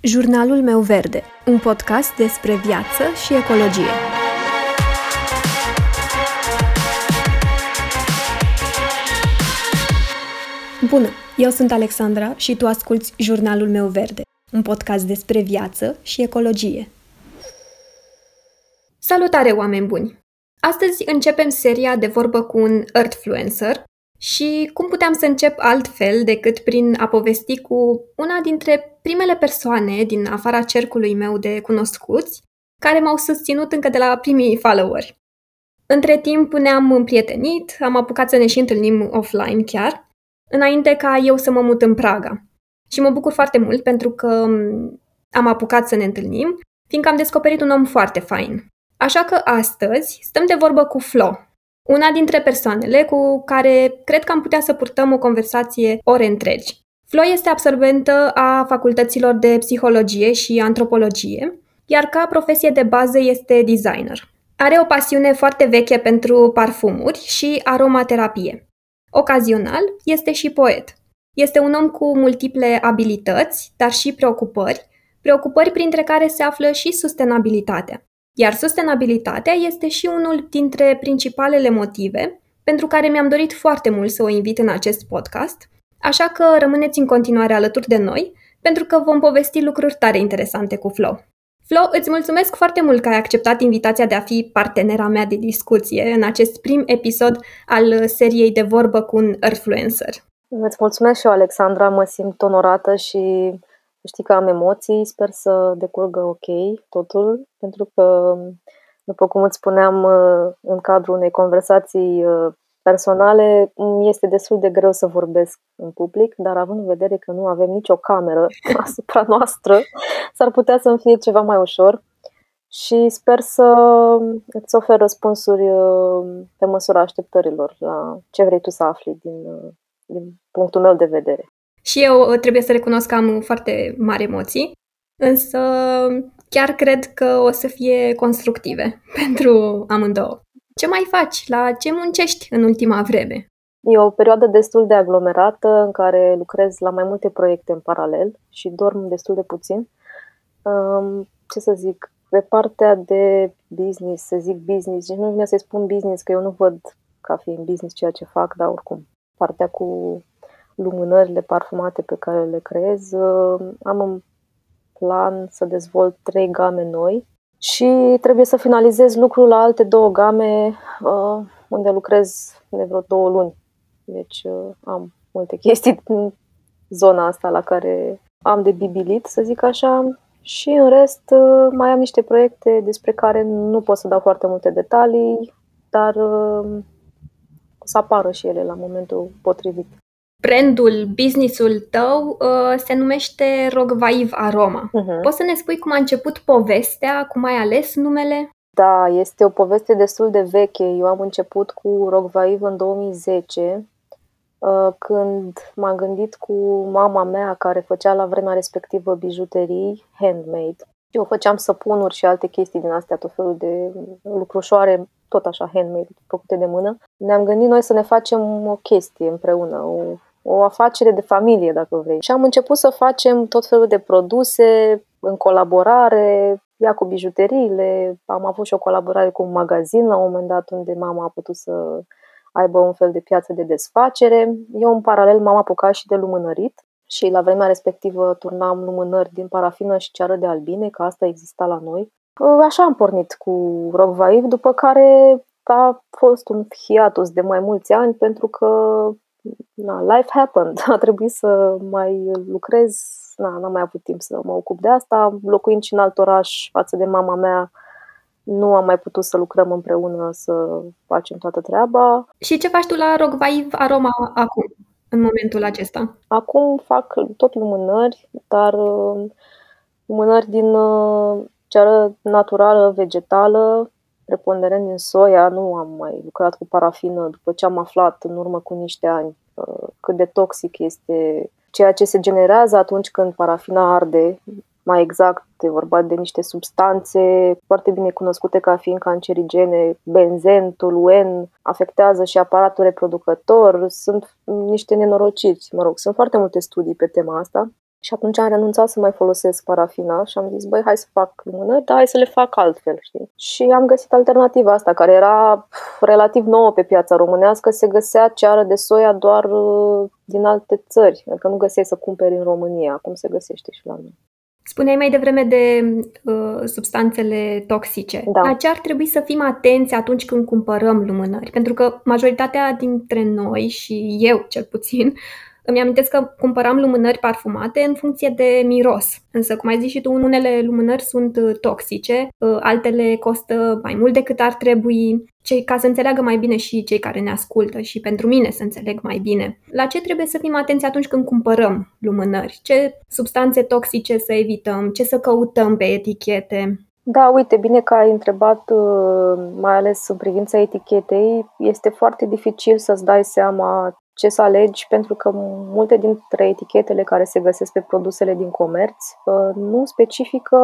Jurnalul meu verde, un podcast despre viață și ecologie. Bună, eu sunt Alexandra și tu asculți Jurnalul meu verde, un podcast despre viață și ecologie. Salutare, oameni buni! Astăzi începem seria de vorbă cu un Earthfluencer, și cum puteam să încep altfel decât prin a povesti cu una dintre primele persoane din afara cercului meu de cunoscuți, care m-au susținut încă de la primii followeri. Între timp ne-am împrietenit, am apucat să ne și întâlnim offline chiar, înainte ca eu să mă mut în Praga. Și mă bucur foarte mult pentru că am apucat să ne întâlnim, fiindcă am descoperit un om foarte fain. Așa că astăzi stăm de vorbă cu Flo, una dintre persoanele cu care cred că am putea să purtăm o conversație ore întregi. Flo este absolventă a facultăților de psihologie și antropologie, iar ca profesie de bază este designer. Are o pasiune foarte veche pentru parfumuri și aromaterapie. Ocazional este și poet. Este un om cu multiple abilități, dar și preocupări, preocupări printre care se află și sustenabilitatea. Iar sustenabilitatea este și unul dintre principalele motive pentru care mi-am dorit foarte mult să o invit în acest podcast, așa că rămâneți în continuare alături de noi, pentru că vom povesti lucruri tare interesante cu Flo. Flo, îți mulțumesc foarte mult că ai acceptat invitația de a fi partenera mea de discuție în acest prim episod al seriei de vorbă cu un influencer. Îți mulțumesc și eu, Alexandra, mă simt onorată și știi că am emoții, sper să decurgă ok totul, pentru că, după cum îți spuneam uh, în cadrul unei conversații uh, personale, este destul de greu să vorbesc în public, dar având în vedere că nu avem nicio cameră asupra noastră, s-ar putea să-mi fie ceva mai ușor și sper să îți ofer răspunsuri uh, pe măsura așteptărilor la ce vrei tu să afli din, din punctul meu de vedere. Și eu uh, trebuie să recunosc că am foarte mari emoții, însă chiar cred că o să fie constructive pentru amândouă. Ce mai faci? La ce muncești în ultima vreme? E o perioadă destul de aglomerată în care lucrez la mai multe proiecte în paralel și dorm destul de puțin. Um, ce să zic, pe partea de business, să zic business, nici nu vine să-i spun business, că eu nu văd ca fiind business ceea ce fac, dar oricum, partea cu lumânările parfumate pe care le creez. Uh, am în plan să dezvolt trei game noi și trebuie să finalizez lucrul la alte două game uh, unde lucrez de vreo două luni. Deci uh, am multe chestii în zona asta la care am de bibilit, să zic așa. Și în rest mai am niște proiecte despre care nu pot să dau foarte multe detalii, dar o să apară și ele la momentul potrivit brandul, businessul tău uh, se numește Rogvaiv Aroma. Uh-huh. Poți să ne spui cum a început povestea, cum ai ales numele? Da, este o poveste destul de veche. Eu am început cu Rogvaiv în 2010, uh, când m-am gândit cu mama mea care făcea la vremea respectivă bijuterii handmade. Eu făceam săpunuri și alte chestii din astea, tot felul de lucrușoare, tot așa handmade, făcute de mână. Ne-am gândit noi să ne facem o chestie împreună, o o afacere de familie, dacă vrei. Și am început să facem tot felul de produse în colaborare, ea cu bijuteriile, am avut și o colaborare cu un magazin la un moment dat unde mama a putut să aibă un fel de piață de desfacere. Eu în paralel m-am apucat și de lumânărit și la vremea respectivă turnam lumânări din parafină și ceară de albine, că asta exista la noi. Așa am pornit cu Rock după care a fost un hiatus de mai mulți ani pentru că na, life happened. A trebuit să mai lucrez, na, n-am mai avut timp să mă ocup de asta. Locuind și în alt oraș față de mama mea, nu am mai putut să lucrăm împreună, să facem toată treaba. Și ce faci tu la Rogvaiv Aroma acum, în momentul acesta? Acum fac tot lumânări, dar uh, lumânări din uh, ceară naturală, vegetală, preponderent din soia, nu am mai lucrat cu parafină după ce am aflat în urmă cu niște ani uh, cât de toxic este ceea ce se generează atunci când parafina arde. Mai exact, e vorba de niște substanțe foarte bine cunoscute ca fiind cancerigene, benzen, toluen, afectează și aparatul reproducător, sunt niște nenorociri, mă rog, sunt foarte multe studii pe tema asta Și atunci am renunțat să mai folosesc parafina și am zis, băi, hai să fac lumânări, dar hai să le fac altfel, știi? Și am găsit alternativa asta, care era relativ nouă pe piața românească, se găsea ceară de soia doar uh, din alte țări, adică nu găseai să cumperi în România, acum se găsește și la noi. Spuneai mai devreme de uh, substanțele toxice. Da. La ce ar trebui să fim atenți atunci când cumpărăm lumânări? Pentru că majoritatea dintre noi, și eu cel puțin, îmi amintesc că cumpăram lumânări parfumate în funcție de miros. Însă, cum ai zis și tu, unele lumânări sunt uh, toxice, uh, altele costă mai mult decât ar trebui. Cei, ca să înțeleagă mai bine și cei care ne ascultă și pentru mine să înțeleg mai bine. La ce trebuie să fim atenți atunci când cumpărăm lumânări? Ce substanțe toxice să evităm? Ce să căutăm pe etichete? Da, uite, bine că ai întrebat, uh, mai ales în privința etichetei. Este foarte dificil să-ți dai seama ce să alegi, pentru că multe dintre etichetele care se găsesc pe produsele din comerț uh, nu specifică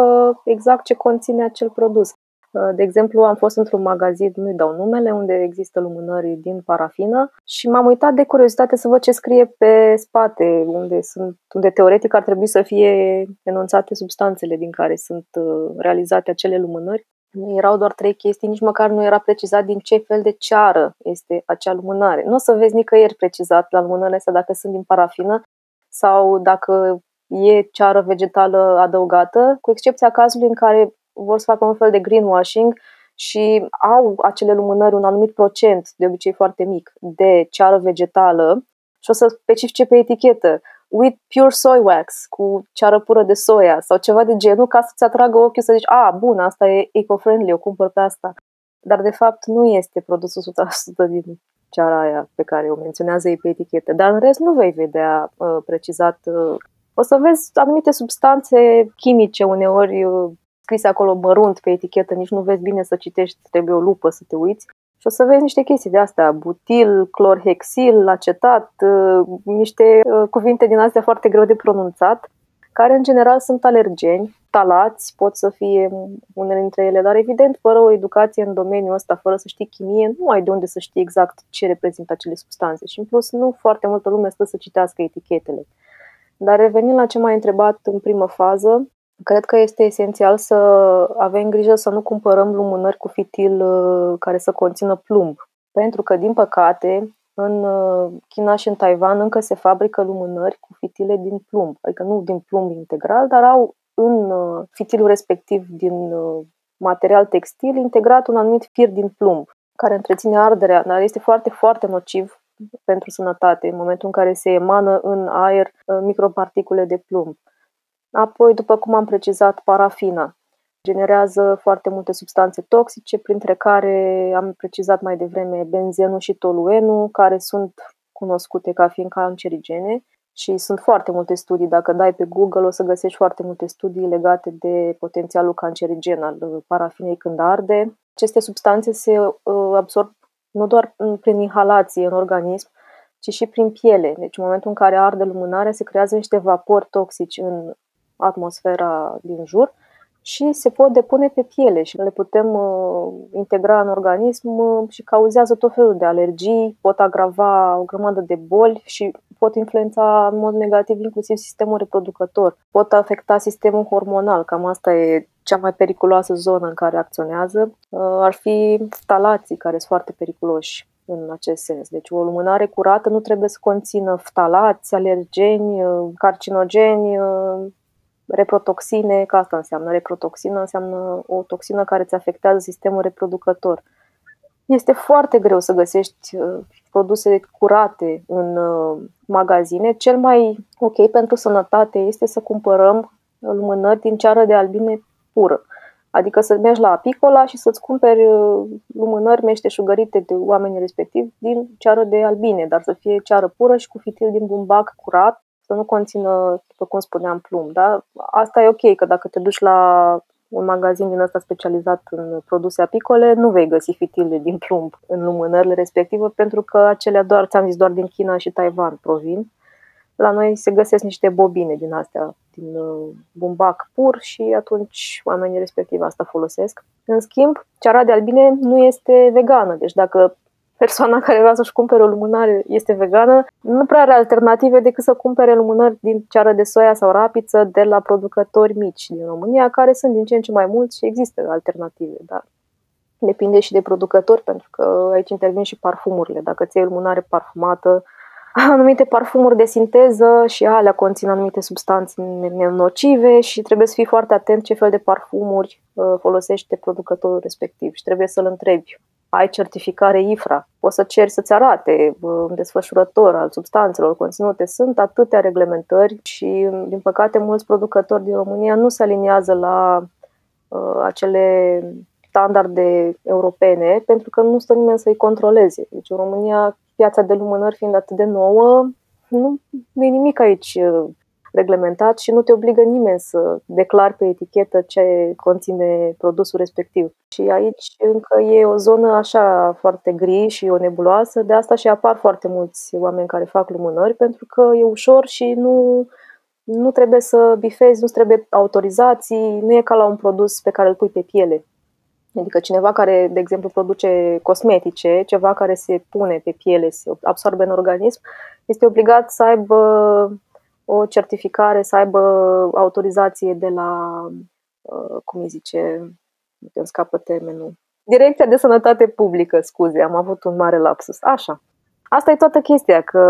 exact ce conține acel produs. Uh, de exemplu, am fost într-un magazin, nu-i dau numele, unde există lumânări din parafină și m-am uitat de curiozitate să văd ce scrie pe spate, unde, sunt, unde teoretic ar trebui să fie enunțate substanțele din care sunt uh, realizate acele lumânări nu erau doar trei chestii, nici măcar nu era precizat din ce fel de ceară este acea lumânare. Nu o să vezi nicăieri precizat la lumânările astea dacă sunt din parafină sau dacă e ceară vegetală adăugată, cu excepția cazului în care vor să facă un fel de greenwashing și au acele lumânări un anumit procent, de obicei foarte mic, de ceară vegetală și o să specifice pe etichetă with pure soy wax, cu ceară pură de soia sau ceva de genul, ca să-ți atragă ochiul să zici, a, bun, asta e eco-friendly, o cumpăr pe asta. Dar, de fapt, nu este produsul 100% din ceara aia pe care o menționează ei pe etichetă. Dar, în rest, nu vei vedea uh, precizat. Uh, o să vezi anumite substanțe chimice uneori uh, scrise acolo mărunt pe etichetă, nici nu vezi bine să citești, trebuie o lupă să te uiți. Și o să vezi niște chestii de astea, butil, clorhexil, acetat, uh, niște uh, cuvinte din astea foarte greu de pronunțat, care în general sunt alergeni, talați, pot să fie unele dintre ele, dar evident, fără o educație în domeniul ăsta, fără să știi chimie, nu ai de unde să știi exact ce reprezintă acele substanțe. Și în plus, nu foarte multă lume stă să citească etichetele. Dar revenind la ce m-ai întrebat în primă fază, Cred că este esențial să avem grijă să nu cumpărăm lumânări cu fitil uh, care să conțină plumb. Pentru că, din păcate, în uh, China și în Taiwan încă se fabrică lumânări cu fitile din plumb. Adică nu din plumb integral, dar au în uh, fitilul respectiv din material textil integrat un anumit fir din plumb care întreține arderea, dar este foarte, foarte nociv pentru sănătate în momentul în care se emană în aer microparticule de plumb. Apoi, după cum am precizat, parafina generează foarte multe substanțe toxice, printre care am precizat mai devreme benzenul și toluenul, care sunt cunoscute ca fiind cancerigene și sunt foarte multe studii. Dacă dai pe Google o să găsești foarte multe studii legate de potențialul cancerigen al uh, parafinei când arde. Aceste substanțe se uh, absorb nu doar prin inhalație în organism, ci și prin piele. Deci în momentul în care arde lumânarea se creează niște vapori toxici în atmosfera din jur și se pot depune pe piele și le putem uh, integra în organism uh, și cauzează tot felul de alergii, pot agrava o grămadă de boli și pot influența în mod negativ inclusiv sistemul reproducător. Pot afecta sistemul hormonal, cam asta e cea mai periculoasă zonă în care acționează. Uh, ar fi ftalații, care sunt foarte periculoși în acest sens. Deci o lumânare curată nu trebuie să conțină ftalați, alergeni, carcinogeni, reprotoxine, că asta înseamnă. Reprotoxină înseamnă o toxină care îți afectează sistemul reproducător. Este foarte greu să găsești uh, produse curate în uh, magazine. Cel mai ok pentru sănătate este să cumpărăm lumânări din ceară de albine pură. Adică să mergi la apicola și să-ți cumperi uh, lumânări meșteșugărite de oamenii respectivi din ceară de albine, dar să fie ceară pură și cu fitil din bumbac curat să nu conțină, după cum spuneam, plumb. Da? Asta e ok, că dacă te duci la un magazin din ăsta specializat în produse apicole, nu vei găsi fitile din plumb în lumânările respective, pentru că acelea doar, ți-am zis, doar din China și Taiwan provin. La noi se găsesc niște bobine din astea, din uh, bumbac pur și atunci oamenii respectivi asta folosesc. În schimb, ceara de albine nu este vegană, deci dacă persoana care vrea să-și cumpere o lumânare este vegană, nu prea are alternative decât să cumpere lumânări din ceară de soia sau rapiță de la producători mici din România, care sunt din ce în ce mai mulți și există alternative, dar depinde și de producători, pentru că aici intervin și parfumurile. Dacă ți iei lumânare parfumată, anumite parfumuri de sinteză și alea conțin anumite substanțe nocive și trebuie să fii foarte atent ce fel de parfumuri uh, folosește producătorul respectiv și trebuie să-l întrebi. Ai certificare IFRA, poți să ceri să-ți arate uh, un desfășurător al substanțelor conținute. Sunt atâtea reglementări și, din păcate, mulți producători din România nu se aliniază la uh, acele standarde europene pentru că nu stă nimeni să-i controleze. Deci în România piața de lumânări fiind atât de nouă, nu, nu e nimic aici uh, reglementat și nu te obligă nimeni să declari pe etichetă ce conține produsul respectiv. Și aici încă e o zonă așa foarte gri și o nebuloasă, de asta și apar foarte mulți oameni care fac lumânări, pentru că e ușor și nu, nu trebuie să bifezi, nu trebuie autorizații, nu e ca la un produs pe care îl pui pe piele. Adică cineva care, de exemplu, produce cosmetice, ceva care se pune pe piele, se absorbe în organism, este obligat să aibă o certificare, să aibă autorizație de la, uh, cum îi zice, îmi scapă termenul, Direcția de Sănătate Publică, scuze, am avut un mare lapsus. Așa. Asta e toată chestia, că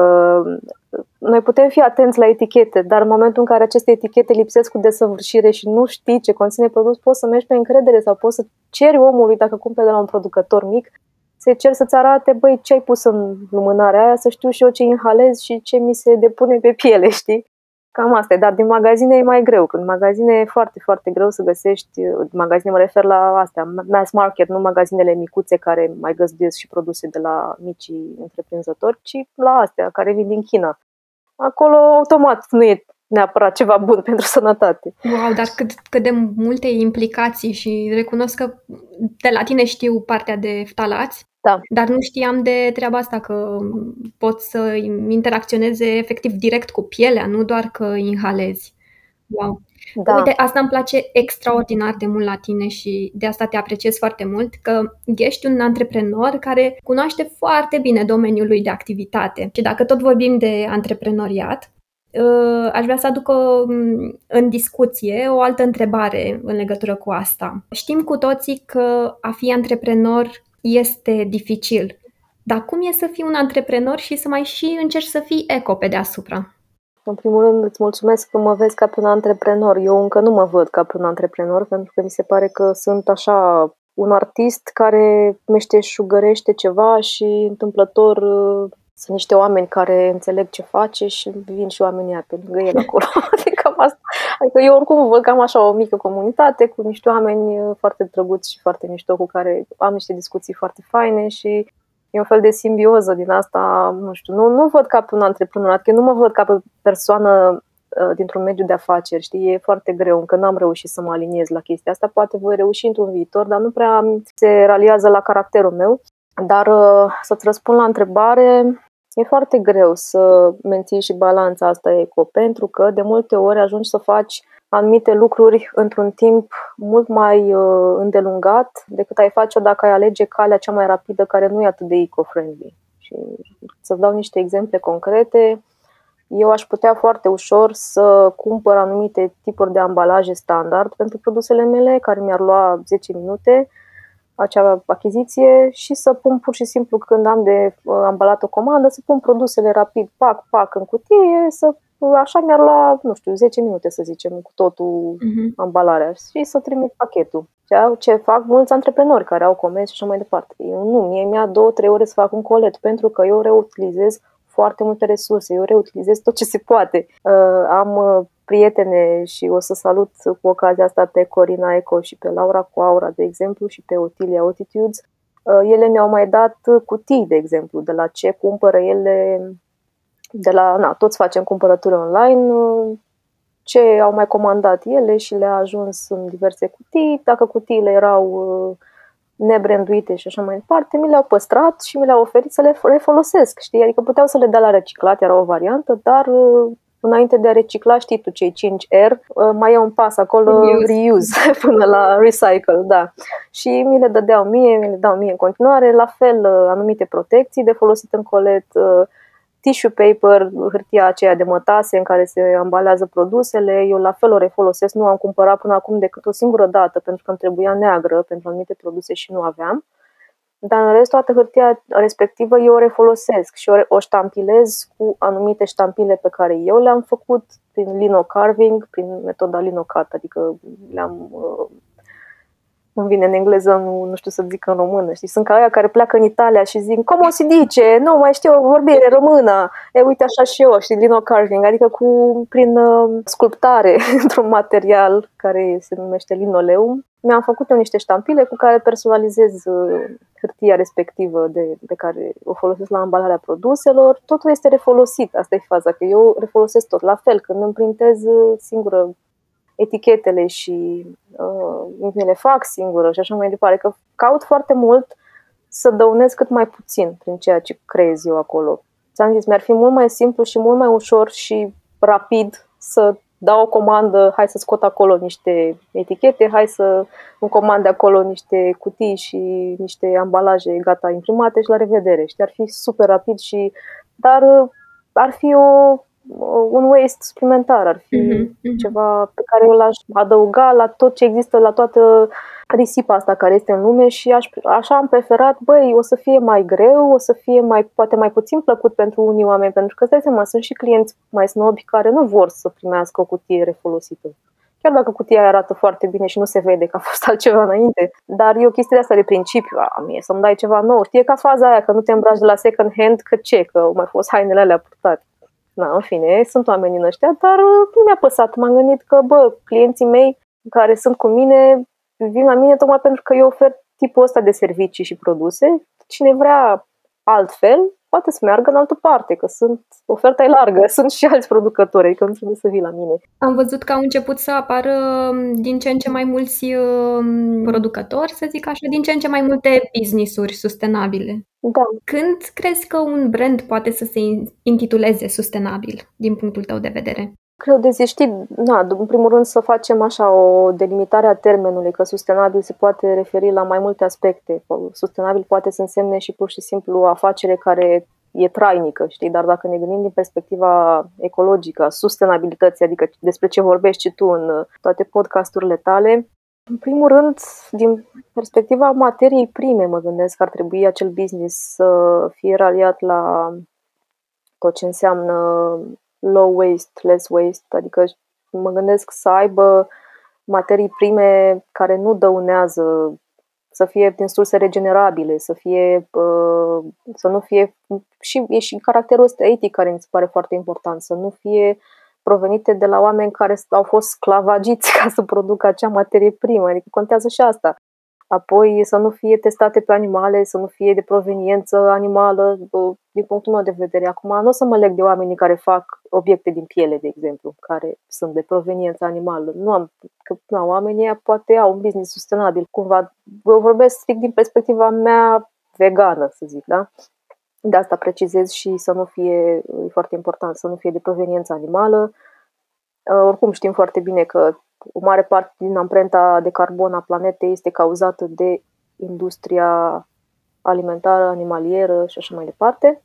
noi putem fi atenți la etichete, dar în momentul în care aceste etichete lipsesc cu desăvârșire și nu știi ce conține produs, poți să mergi pe încredere sau poți să ceri omului, dacă cumperi de la un producător mic, să cer să-ți arate, băi, ce ai pus în lumânarea aia, să știu și eu ce inhalez și ce mi se depune pe piele, știi? Cam asta e, dar din magazine e mai greu. Când magazine e foarte, foarte greu să găsești, magazine mă refer la astea, mass market, nu magazinele micuțe care mai găzduiesc și produse de la micii întreprinzători, ci la astea care vin din China. Acolo automat nu e neapărat ceva bun pentru sănătate. Wow, dar cât, cât de multe implicații și recunosc că de la tine știu partea de ftalați, da. Dar nu știam de treaba asta, că pot să interacționeze efectiv direct cu pielea, nu doar că inhalezi. Wow. Da. Uite, asta îmi place extraordinar de mult la tine și de asta te apreciez foarte mult, că ești un antreprenor care cunoaște foarte bine domeniul lui de activitate. Și dacă tot vorbim de antreprenoriat, ă, aș vrea să aduc o, în discuție o altă întrebare în legătură cu asta. Știm cu toții că a fi antreprenor este dificil. Dar cum e să fii un antreprenor și să mai și încerci să fii eco pe deasupra? În primul rând îți mulțumesc că mă vezi ca pe un antreprenor. Eu încă nu mă văd ca pe un antreprenor pentru că mi se pare că sunt așa un artist care meșteșugărește ceva și întâmplător uh, sunt niște oameni care înțeleg ce face și vin și oamenii pe lângă el acolo. adică, asta. adică eu oricum văd cam așa o mică comunitate cu niște oameni uh, foarte drăguți și foarte mișto cu care am niște discuții foarte faine și e un fel de simbioză din asta, nu știu, nu, nu văd ca pe un antreprenor, adică nu mă văd ca pe persoană uh, dintr-un mediu de afaceri, știi, e foarte greu, încă n-am reușit să mă aliniez la chestia asta, poate voi reuși într-un viitor, dar nu prea se raliază la caracterul meu. Dar uh, să-ți răspund la întrebare, e foarte greu să menții și balanța asta eco, pentru că de multe ori ajungi să faci anumite lucruri într-un timp mult mai uh, îndelungat decât ai face-o dacă ai alege calea cea mai rapidă care nu e atât de eco-friendly. Și să dau niște exemple concrete, eu aș putea foarte ușor să cumpăr anumite tipuri de ambalaje standard pentru produsele mele, care mi-ar lua 10 minute, acea achiziție și să pun pur și simplu când am de uh, ambalat o comandă, să pun produsele rapid, pac, pac în cutie, să așa mi-ar lua, nu știu, 10 minute să zicem, cu totul uh-huh. ambalarea și să trimit pachetul. Ce fac mulți antreprenori care au comenzi și așa mai departe. Eu nu, mie mi-a 2-3 ore să fac un colet pentru că eu reutilizez foarte multe resurse, eu reutilizez tot ce se poate. Uh, am uh, prietene și o să salut cu ocazia asta pe Corina Eco și pe Laura cu Aura, de exemplu, și pe Otilia Attitudes. Uh, ele mi-au mai dat cutii, de exemplu, de la ce cumpără ele, de la, na, toți facem cumpărături online, ce au mai comandat ele și le-a ajuns în diverse cutii. Dacă cutiile erau nebranduite și așa mai departe, mi le-au păstrat și mi le-au oferit să le refolosesc, știi? Adică puteau să le dea la reciclat, era o variantă, dar înainte de a recicla, știi tu cei 5 R, uh, mai e un pas acolo, reuse, reuse până la recycle, da. Și mi le dădeau mie, mi le dau mie în continuare, la fel uh, anumite protecții de folosit în colet, uh, tissue paper, hârtia aceea de mătase în care se ambalează produsele, eu la fel o refolosesc, nu am cumpărat până acum decât o singură dată pentru că îmi trebuia neagră pentru anumite produse și nu aveam. Dar în rest, toată hârtia respectivă eu o refolosesc și o, o ștampilez cu anumite ștampile pe care eu le-am făcut prin lino carving, prin metoda linocut, adică le-am uh, nu vine în engleză, nu, nu știu să zic în română, știi? Sunt ca aia care pleacă în Italia și zic, cum o si dice? Nu, mai știu o vorbire română. E, uite așa și eu, știi, lino carving, adică cu, prin uh, sculptare într-un material care se numește linoleum. Mi-am făcut eu niște ștampile cu care personalizez uh, hârtia respectivă de, de care o folosesc la ambalarea produselor. Totul este refolosit, asta e faza, că eu refolosesc tot. La fel, când îmi printez uh, singură etichetele și uh, mi le fac singură și așa mai departe, că caut foarte mult să dăunez cât mai puțin prin ceea ce creez eu acolo. Ți-am zis, mi-ar fi mult mai simplu și mult mai ușor și rapid să dau o comandă, hai să scot acolo niște etichete, hai să îmi comande acolo niște cutii și niște ambalaje gata imprimate și la revedere. Și ar fi super rapid și dar uh, ar fi o un waste suplimentar, ar fi mm-hmm. ceva pe care eu l-aș adăuga la tot ce există, la toată risipa asta care este în lume și aș, așa am preferat, băi, o să fie mai greu, o să fie mai, poate mai puțin plăcut pentru unii oameni, pentru că, stai seama, sunt și clienți mai snobi care nu vor să primească o cutie refolosită. Chiar dacă cutia arată foarte bine și nu se vede că a fost altceva înainte, dar e o chestie de asta de principiu, a mie să-mi dai ceva nou. Știi, e ca faza aia, că nu te îmbraci de la second hand, că ce, că au mai fost hainele alea purtate. Na, în fine, sunt oameni în ăștia, dar nu mi-a păsat. M-am gândit că, bă, clienții mei care sunt cu mine vin la mine tocmai pentru că eu ofer tipul ăsta de servicii și produse. Cine vrea altfel, poate să meargă în altă parte, că sunt oferta e largă, sunt și alți producători, adică nu trebuie să vii la mine. Am văzut că au început să apară um, din ce în ce mai mulți um, producători, să zic așa, din ce în ce mai multe business-uri sustenabile. Da. Când crezi că un brand poate să se intituleze sustenabil, din punctul tău de vedere? Cred de zi, știi, na, în primul rând să facem așa o delimitare a termenului, că sustenabil se poate referi la mai multe aspecte. Sustenabil poate să însemne și pur și simplu o afacere care e trainică, știi, dar dacă ne gândim din perspectiva ecologică, a sustenabilității, adică despre ce vorbești și tu în toate podcasturile tale, în primul rând, din perspectiva materiei prime, mă gândesc că ar trebui acel business să fie raliat la tot ce înseamnă low waste, less waste, adică mă gândesc să aibă materii prime care nu dăunează, să fie din surse regenerabile, să fie uh, să nu fie și e și caracterul ăsta etic care mi se pare foarte important, să nu fie provenite de la oameni care au fost sclavagiți ca să producă acea materie primă, adică contează și asta apoi să nu fie testate pe animale, să nu fie de proveniență animală, din punctul meu de vedere. Acum nu o să mă leg de oamenii care fac obiecte din piele, de exemplu, care sunt de proveniență animală. Nu am, că na, oamenii poate au un business sustenabil, cumva. Eu vorbesc strict din perspectiva mea vegană, să zic, da? De asta precizez și să nu fie, e foarte important, să nu fie de proveniență animală. Oricum știm foarte bine că o mare parte din amprenta de carbon a planetei este cauzată de industria alimentară, animalieră și așa mai departe.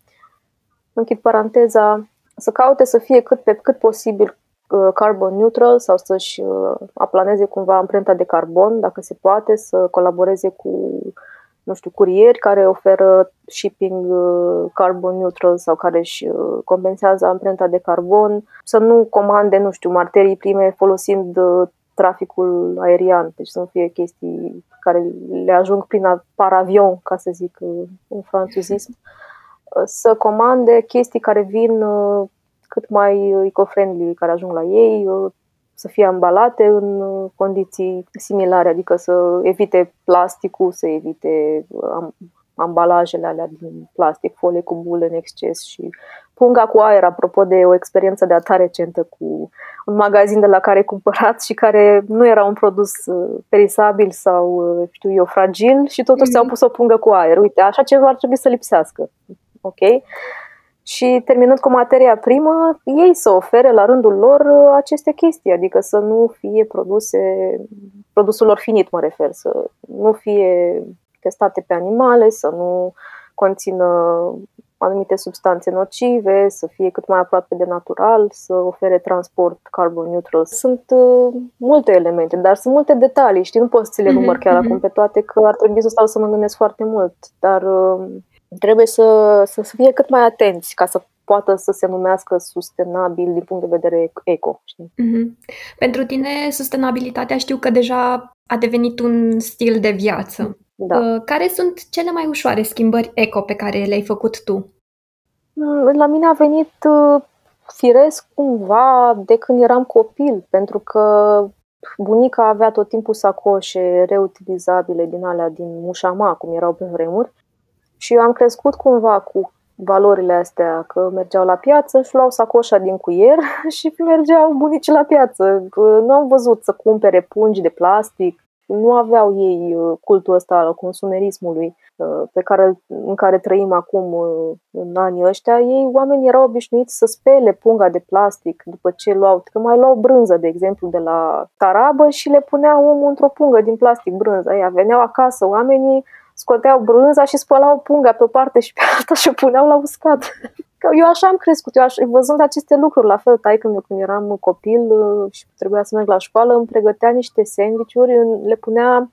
Închid paranteza, să caute să fie cât pe cât posibil uh, carbon neutral sau să-și uh, aplaneze cumva amprenta de carbon, dacă se poate, să colaboreze cu, nu știu, curieri care oferă shipping uh, carbon neutral sau care își compensează amprenta de carbon, să nu comande, nu știu, materii prime folosind traficul aerian, deci să nu fie chestii care le ajung prin paravion, ca să zic în franțuzism, să comande chestii care vin uh, cât mai eco-friendly, care ajung la ei, uh, să fie ambalate în condiții similare, adică să evite plasticul, să evite uh, ambalajele alea din plastic, folie cu bule în exces și punga cu aer, apropo de o experiență de atare recentă cu un magazin de la care cumpărat și care nu era un produs uh, perisabil sau, uh, știu eu, fragil și totuși mm-hmm. ți-au pus o pungă cu aer. Uite, așa ceva ar trebui să lipsească. Ok? Și terminând cu materia primă, ei să ofere la rândul lor uh, aceste chestii, adică să nu fie produse, produsul lor finit mă refer, să nu fie testate pe animale, să nu conțină anumite substanțe nocive, să fie cât mai aproape de natural, să ofere transport carbon neutral. Sunt uh, multe elemente, dar sunt multe detalii, știi, nu pot să le număr chiar mm-hmm. acum pe toate, că ar trebui să stau să mă gândesc foarte mult, dar uh, trebuie să, să fie cât mai atenți ca să poată să se numească sustenabil din punct de vedere eco. Știi? Mm-hmm. Pentru tine, sustenabilitatea știu că deja a devenit un stil de viață. Da. Uh, care sunt cele mai ușoare schimbări eco pe care le-ai făcut tu? Mm, la mine a venit uh, firesc cumva de când eram copil, pentru că bunica avea tot timpul sacoșe reutilizabile din alea din mușama, cum erau pe vremuri, și eu am crescut cumva cu valorile astea, că mergeau la piață și luau sacoșa din cuier și mergeau bunici la piață. Nu am văzut să cumpere pungi de plastic, nu aveau ei uh, cultul ăsta al consumerismului uh, pe care, în care trăim acum uh, în anii ăștia, ei, oamenii erau obișnuiți să spele punga de plastic după ce luau, că mai luau brânză, de exemplu, de la tarabă și le puneau omul într-o pungă din plastic brânză. Aia veneau acasă oamenii, scoteau brânza și spălau punga pe o parte și pe alta și o puneau la uscat. Eu așa am crescut, eu aș, văzând aceste lucruri, la fel, tai când, când eram copil uh, și trebuia să merg la școală, îmi pregătea niște sandvișuri, le punea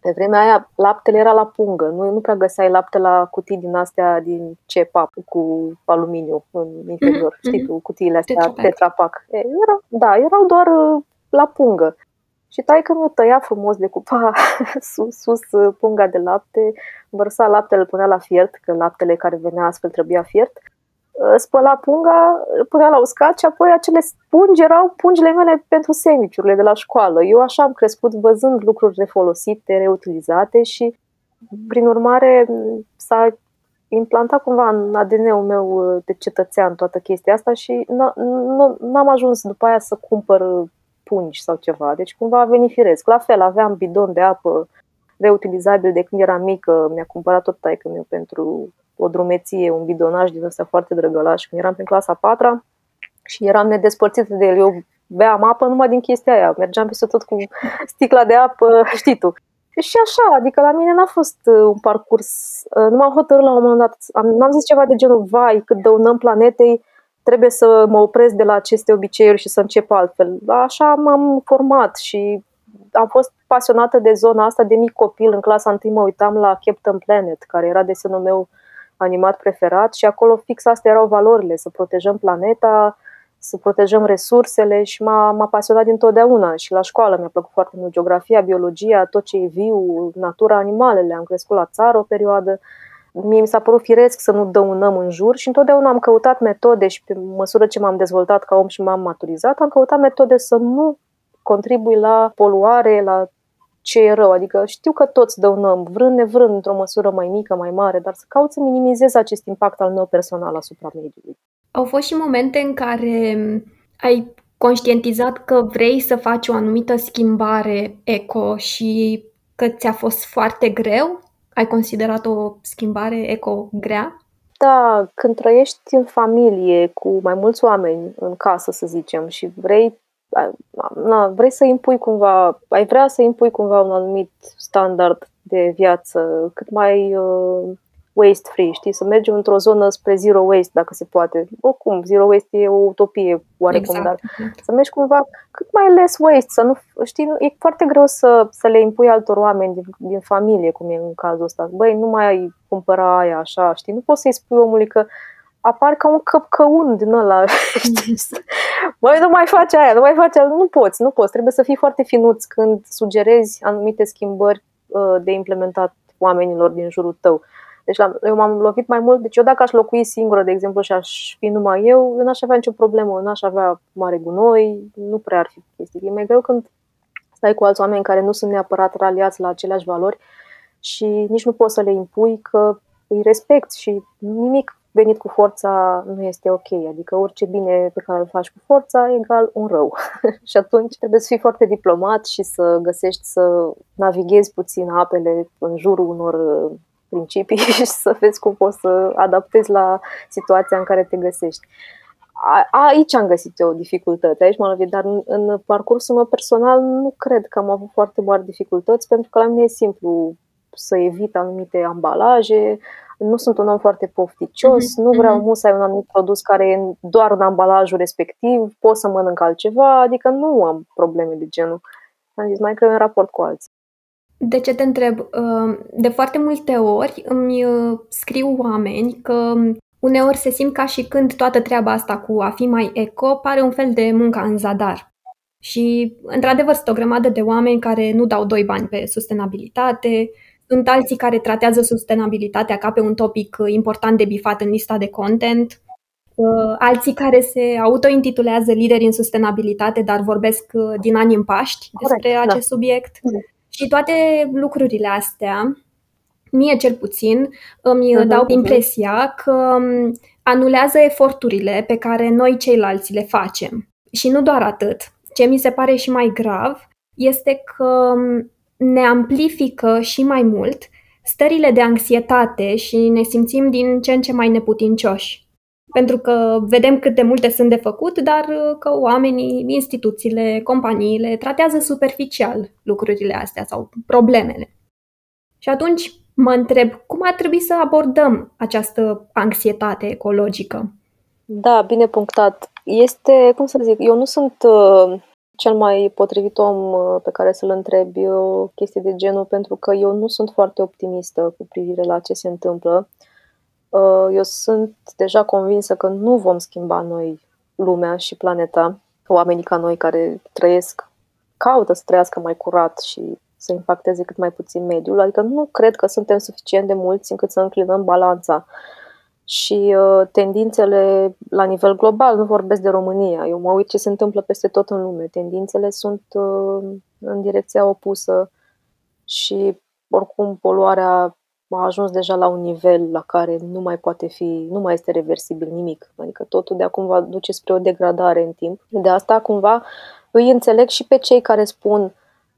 pe vremea aia, laptele era la pungă. Nu, nu prea găseai lapte la cutii din astea din cepap cu aluminiu în interior. Mm-hmm. Știi tu, cutiile astea, tetrapac. tetrapac. E, era, da, erau doar uh, la pungă. Și taică mi tăia frumos, decupa sus, sus uh, punga de lapte, vărsa laptele, îl punea la fiert, că laptele care venea astfel trebuia fiert, uh, spăla punga, îl punea la uscat și apoi acele pungi erau pungile mele pentru sandvișurile de la școală. Eu așa am crescut văzând lucruri refolosite, reutilizate și prin urmare s-a implantat cumva în ADN-ul meu uh, de cetățean toată chestia asta și n-am ajuns după aia să cumpăr pungi sau ceva. Deci cumva a venit firesc. La fel, aveam bidon de apă reutilizabil de când eram mică. Mi-a cumpărat tot taică meu pentru o drumeție, un bidonaj din ăsta foarte drăgălaș când eram în clasa 4 și eram nedespărțită de el. Eu beam apă numai din chestia aia. Mergeam peste tot cu sticla de apă, știi tu. Și așa, adică la mine n-a fost uh, un parcurs, uh, nu m-am hotărât la un moment dat, am, n-am zis ceva de genul, vai, cât dăunăm planetei, trebuie să mă opresc de la aceste obiceiuri și să încep altfel. Așa m-am format și am fost pasionată de zona asta de mic copil. În clasa întâi mă uitam la Captain Planet, care era desenul meu animat preferat și acolo fix astea erau valorile, să protejăm planeta, să protejăm resursele și m-a, m-a pasionat dintotdeauna și la școală mi-a plăcut foarte mult geografia, biologia, tot ce e viu, natura, animalele. Am crescut la țară o perioadă Mie mi s-a părut firesc să nu dăunăm în jur și întotdeauna am căutat metode și pe măsură ce m-am dezvoltat ca om și m-am maturizat, am căutat metode să nu contribui la poluare, la ce e rău. Adică știu că toți dăunăm, vrând nevrând, într-o măsură mai mică, mai mare, dar să caut să minimizez acest impact al meu personal asupra mediului. Au fost și momente în care ai conștientizat că vrei să faci o anumită schimbare eco și că ți-a fost foarte greu? Ai considerat o schimbare eco grea? Da, când trăiești în familie cu mai mulți oameni în casă, să zicem, și vrei, na, vrei să impui cumva, ai vrea să impui cumva un anumit standard de viață cât mai uh, waste free, știi, să mergem într-o zonă spre zero waste, dacă se poate. Oricum, zero waste e o utopie oarecum, exact. dar să mergi cumva cât mai less waste, să nu, știi, e foarte greu să, să le impui altor oameni din, din familie, cum e în cazul ăsta. Băi, nu mai ai cumpăra aia așa, știi, nu poți să-i spui omului că apar ca un căpcăun din ăla, știi? Băi, nu mai faci aia, nu mai faci aia, nu poți, nu poți, trebuie să fii foarte finuț când sugerezi anumite schimbări uh, de implementat oamenilor din jurul tău. Deci eu m-am lovit mai mult. Deci eu dacă aș locui singură, de exemplu, și aș fi numai eu, eu n-aș avea nicio problemă, n-aș avea mare gunoi, nu prea ar fi chestii. E mai greu când stai cu alți oameni care nu sunt neapărat raliați la aceleași valori și nici nu poți să le impui că îi respecti și nimic venit cu forța nu este ok. Adică orice bine pe care îl faci cu forța e egal un rău. și atunci trebuie să fii foarte diplomat și să găsești să navighezi puțin apele în jurul unor principii și să vezi cum poți să adaptezi la situația în care te găsești. A, aici am găsit eu dificultăți, aici m-am lovit, dar în, în parcursul meu personal nu cred că am avut foarte mari dificultăți, pentru că la mine e simplu să evit anumite ambalaje, nu sunt un om foarte pofticios, mm-hmm. nu vreau mm-hmm. să ai un anumit produs care e doar în ambalajul respectiv, pot să mănânc altceva, adică nu am probleme de genul. Am zis, mai cred în raport cu alții. De ce te întreb? Uh, de foarte multe ori îmi uh, scriu oameni că uneori se simt ca și când toată treaba asta cu a fi mai eco pare un fel de muncă în zadar. Și, într-adevăr, sunt o grămadă de oameni care nu dau doi bani pe sustenabilitate, sunt alții care tratează sustenabilitatea ca pe un topic important de bifat în lista de content, uh, alții care se autointitulează lideri în sustenabilitate, dar vorbesc din ani în Paști despre Corect, acest da. subiect. Mm. Și toate lucrurile astea, mie cel puțin, îmi uh-huh, dau impresia că um, anulează eforturile pe care noi ceilalți le facem. Și nu doar atât. Ce mi se pare și mai grav este că um, ne amplifică și mai mult stările de anxietate și ne simțim din ce în ce mai neputincioși. Pentru că vedem cât de multe sunt de făcut, dar uh, că oamenii, instituțiile, companiile tratează superficial lucrurile astea sau problemele. Și atunci mă întreb cum ar trebui să abordăm această anxietate ecologică. Da, bine punctat. Este, cum să zic, eu nu sunt uh, cel mai potrivit om uh, pe care să-l întrebi o chestie de genul, pentru că eu nu sunt foarte optimistă cu privire la ce se întâmplă. Uh, eu sunt deja convinsă că nu vom schimba noi lumea și planeta, oamenii ca noi care trăiesc, caută să trăiască mai curat și să impacteze cât mai puțin mediul. Adică nu cred că suntem suficient de mulți încât să înclinăm balanța. Și uh, tendințele la nivel global, nu vorbesc de România, eu mă uit ce se întâmplă peste tot în lume. Tendințele sunt uh, în direcția opusă și oricum poluarea a ajuns deja la un nivel la care nu mai poate fi, nu mai este reversibil nimic. Adică totul de acum va duce spre o degradare în timp. De asta cumva îi înțeleg și pe cei care spun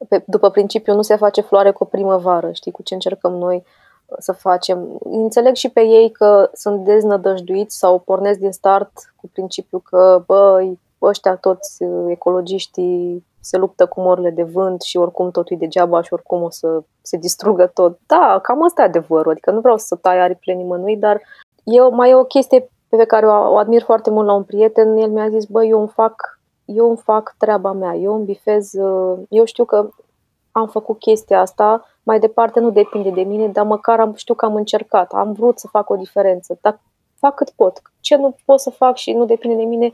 pe, după principiu nu se face floare cu o primăvară, știi, cu ce încercăm noi să facem. Înțeleg și pe ei că sunt deznădăjduiți sau pornesc din start cu principiu că, băi, ăștia toți ecologiștii se luptă cu morile de vânt și oricum totul e degeaba și oricum o să se distrugă tot. Da, cam asta e adevărul, adică nu vreau să tai aripile nimănui, dar eu, mai e o chestie pe care o, o admir foarte mult la un prieten, el mi-a zis, băi, eu îmi fac, eu îmi fac treaba mea, eu îmi bifez, uh, eu știu că am făcut chestia asta, mai departe nu depinde de mine, dar măcar am, știu că am încercat, am vrut să fac o diferență, dar fac cât pot. Ce nu pot să fac și nu depinde de mine,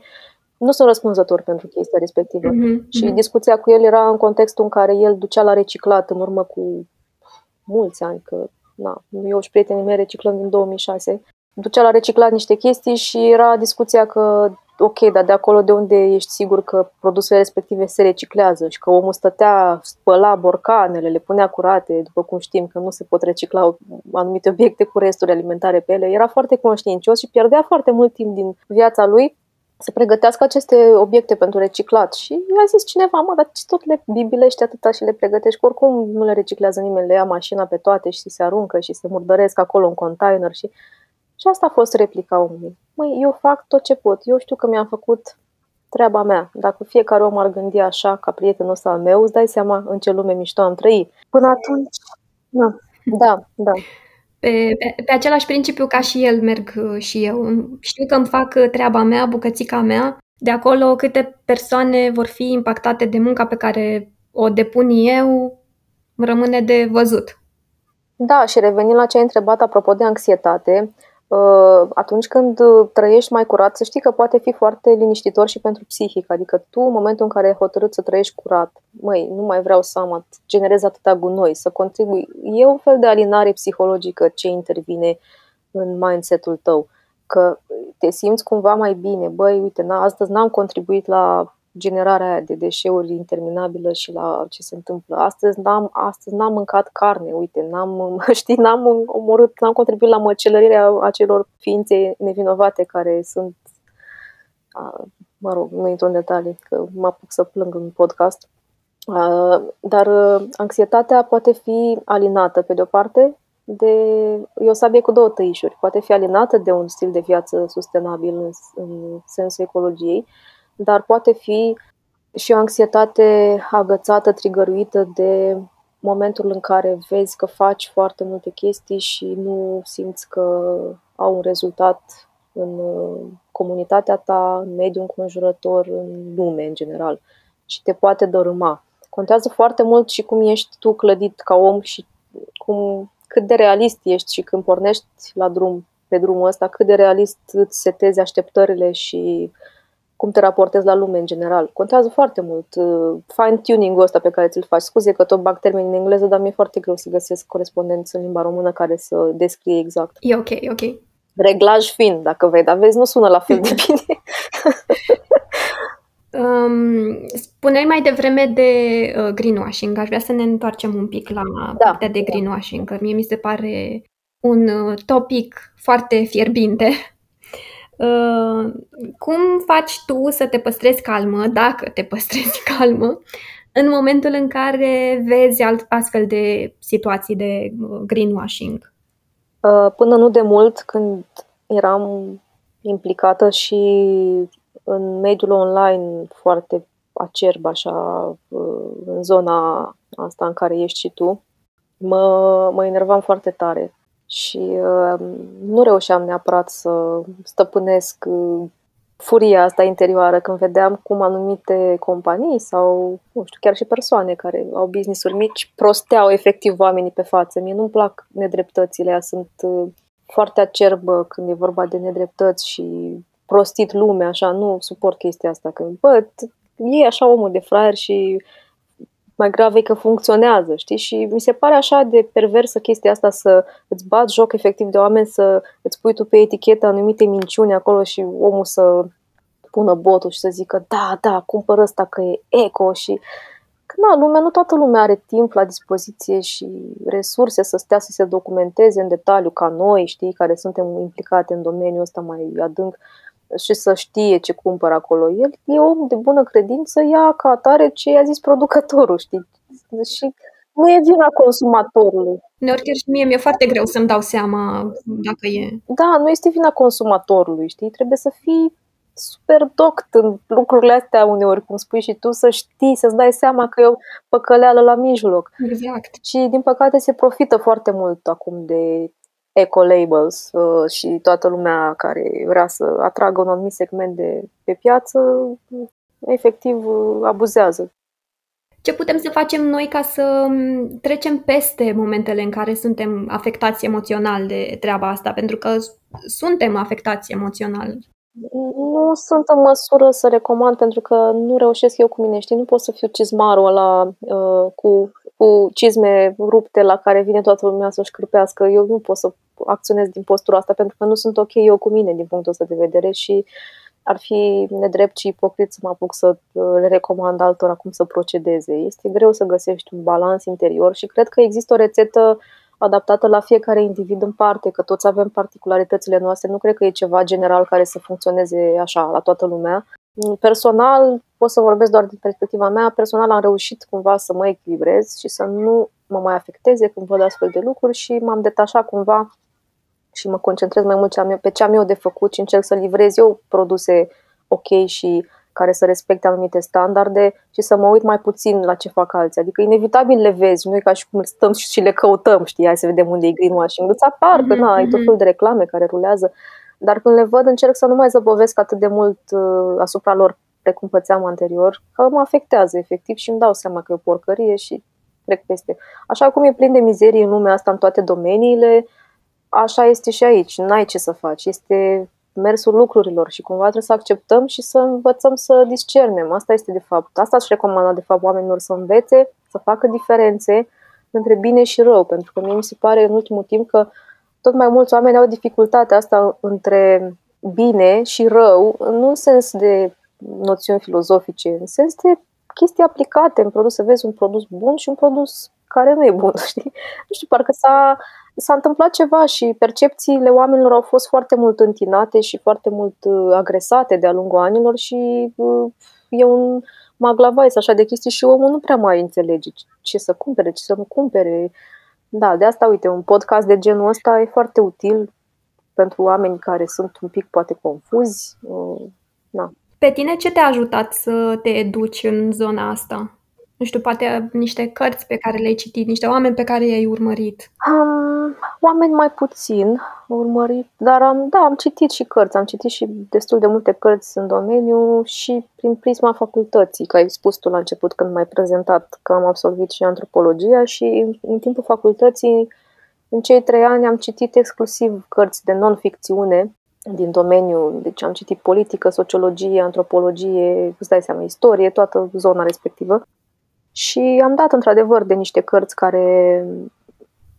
nu sunt răspunzător pentru chestia respectivă. Mm-hmm. Și mm-hmm. discuția cu el era în contextul în care el ducea la reciclat în urmă cu mulți ani, că na, eu și prietenii mei reciclăm din 2006. Ducea la reciclat niște chestii și era discuția că ok, dar de acolo de unde ești sigur că produsele respective se reciclează și că omul stătea, spăla borcanele, le punea curate, după cum știm că nu se pot recicla anumite obiecte cu resturi alimentare pe ele, era foarte conștiincios și pierdea foarte mult timp din viața lui să pregătească aceste obiecte pentru reciclat. Și i-a zis cineva, mă, dar ce tot le bibilești atâta și le pregătești, că oricum nu le reciclează nimeni, le ia mașina pe toate și se aruncă și se murdăresc acolo în container și... Și asta a fost replica omului. Măi, eu fac tot ce pot. Eu știu că mi-am făcut treaba mea. Dacă fiecare om ar gândi așa, ca prietenul ăsta al meu, îți dai seama în ce lume mișto am trăit. Până atunci, da, da, da. Pe, pe, pe același principiu ca și el merg uh, și eu. Știu că îmi fac uh, treaba mea, bucățica mea. De acolo câte persoane vor fi impactate de munca pe care o depun eu, rămâne de văzut. Da, și revenind la ce ai întrebat apropo de anxietate, uh, atunci când trăiești mai curat, să știi că poate fi foarte liniștitor și pentru psihic. Adică tu, în momentul în care ai hotărât să trăiești curat, măi, nu mai vreau să am generez atâta gunoi, să contribui. E un fel de alinare psihologică ce intervine în mindset-ul tău. Că te simți cumva mai bine. Băi, uite, na, astăzi n-am contribuit la generarea aia de deșeuri interminabilă și la ce se întâmplă. Astăzi n-am, astăzi n-am mâncat carne, uite, n-am, știi, n-am omorât, n-am contribuit la măcelărirea acelor ființe nevinovate care sunt, mă rog, nu intru în detalii, că mă apuc să plâng în podcast. Dar anxietatea poate fi alinată, pe de o parte, de... E o sabie cu două tăișuri. Poate fi alinată de un stil de viață sustenabil în, în sensul ecologiei, dar poate fi și o anxietate agățată, trigăruită de momentul în care vezi că faci foarte multe chestii și nu simți că au un rezultat în uh, comunitatea ta, în mediul înconjurător, în lume în general și te poate dărâma. Contează foarte mult și cum ești tu clădit ca om și cum, cât de realist ești și când pornești la drum, pe drumul ăsta, cât de realist îți setezi așteptările și cum te raportezi la lume în general. Contează foarte mult. Uh, fine-tuning-ul ăsta pe care ți-l faci. Scuze că tot bag termeni în engleză, dar mi-e foarte greu să găsesc corespondență în limba română care să descrie exact. E ok, e ok. Reglaj fin, dacă vei, dar vezi, nu sună la fel de bine. Um, spuneai mai devreme de uh, greenwashing. Aș vrea să ne întoarcem un pic la da, partea de da. greenwashing, că mie mi se pare un uh, topic foarte fierbinte. Uh, cum faci tu să te păstrezi calmă, dacă te păstrezi calmă, în momentul în care vezi astfel de situații de uh, greenwashing? Uh, până nu de mult, când eram implicată și în mediul online foarte acerb, așa, uh, în zona asta în care ești și tu, mă, mă enervam foarte tare și uh, nu reușeam neapărat să stăpânesc uh, furia asta interioară când vedeam cum anumite companii sau, nu știu, chiar și persoane care au business-uri mici prosteau efectiv oamenii pe față. Mie nu-mi plac nedreptățile, sunt uh, foarte acerbă când e vorba de nedreptăți și prostit lumea, așa, nu suport chestia asta. Că, bă, e așa omul de fraier și mai grav e că funcționează, știi? Și mi se pare așa de perversă chestia asta să îți bați joc efectiv de oameni, să îți pui tu pe etichetă anumite minciuni acolo și omul să pună botul și să zică da, da, cumpăr ăsta că e eco și că na, lumea, nu toată lumea are timp la dispoziție și resurse să stea să se documenteze în detaliu ca noi, știi, care suntem implicate în domeniul ăsta mai adânc și să știe ce cumpără acolo. El e om de bună credință, ia ca atare ce i-a zis producătorul, știi? Și nu e vina consumatorului. Uneori chiar și mie mi-e foarte greu să-mi dau seama dacă e. Da, nu este vina consumatorului, știi? Trebuie să fii super doct în lucrurile astea uneori, cum spui și tu, să știi, să-ți dai seama că e o păcăleală la mijloc. Exact. Și din păcate se profită foarte mult acum de eco-labels uh, și toată lumea care vrea să atragă un anumit segment de pe piață, efectiv uh, abuzează. Ce putem să facem noi ca să um, trecem peste momentele în care suntem afectați emoțional de treaba asta? Pentru că suntem afectați emoțional. Nu sunt în măsură să recomand pentru că nu reușesc eu cu mine, știi? Nu pot să fiu cizmarul ăla uh, cu cu cizme rupte la care vine toată lumea să-și cârpească. Eu nu pot să acționez din postura asta pentru că nu sunt ok eu cu mine din punctul ăsta de vedere și ar fi nedrept și ipocrit să mă apuc să le recomand altora cum să procedeze. Este greu să găsești un balans interior și cred că există o rețetă adaptată la fiecare individ în parte, că toți avem particularitățile noastre. Nu cred că e ceva general care să funcționeze așa la toată lumea. Personal, pot să vorbesc doar din perspectiva mea, personal am reușit cumva să mă echilibrez și să nu mă mai afecteze când văd astfel de lucruri și m-am detașat cumva și mă concentrez mai mult pe ce am eu de făcut și încerc să livrez eu produse ok și care să respecte anumite standarde și să mă uit mai puțin la ce fac alții. Adică inevitabil le vezi, nu e ca și cum stăm și le căutăm, știi, hai să vedem unde e greenwashing. Îți apar, că na, ai tot mhm. felul de reclame care rulează, dar când le văd încerc să nu mai zăbovesc atât de mult uh, asupra lor precum pățeam anterior, că mă afectează efectiv și îmi dau seama că e o porcărie și trec peste. Așa cum e plin de mizerie în lumea asta în toate domeniile, așa este și aici. N-ai ce să faci. Este mersul lucrurilor și cumva trebuie să acceptăm și să învățăm să discernem. Asta este de fapt. Asta aș recomanda de fapt oamenilor să învețe, să facă diferențe între bine și rău, pentru că mie mi se pare în ultimul timp că tot mai mulți oameni au dificultatea asta între bine și rău, nu în sens de noțiuni filozofice, în sens de chestii aplicate în produs, să vezi un produs bun și un produs care nu e bun, știi? Nu știu, parcă s-a, s-a întâmplat ceva și percepțiile oamenilor au fost foarte mult întinate și foarte mult uh, agresate de-a lungul anilor și uh, e un maglavais așa de chestii și omul nu prea mai înțelege ce să cumpere, ce să nu cumpere. da, de asta, uite, un podcast de genul ăsta e foarte util pentru oameni care sunt un pic poate confuzi. Uh, na. Pe tine ce te-a ajutat să te educi în zona asta? Nu știu, poate niște cărți pe care le-ai citit, niște oameni pe care i-ai urmărit. Um, oameni mai puțin urmărit, dar am, da, am citit și cărți, am citit și destul de multe cărți în domeniu și prin prisma facultății, că ai spus tu la început când m-ai prezentat că am absolvit și antropologia și în, în timpul facultății, în cei trei ani, am citit exclusiv cărți de non-ficțiune din domeniu, deci am citit politică, sociologie, antropologie, îți dai seama, istorie, toată zona respectivă. Și am dat într-adevăr de niște cărți care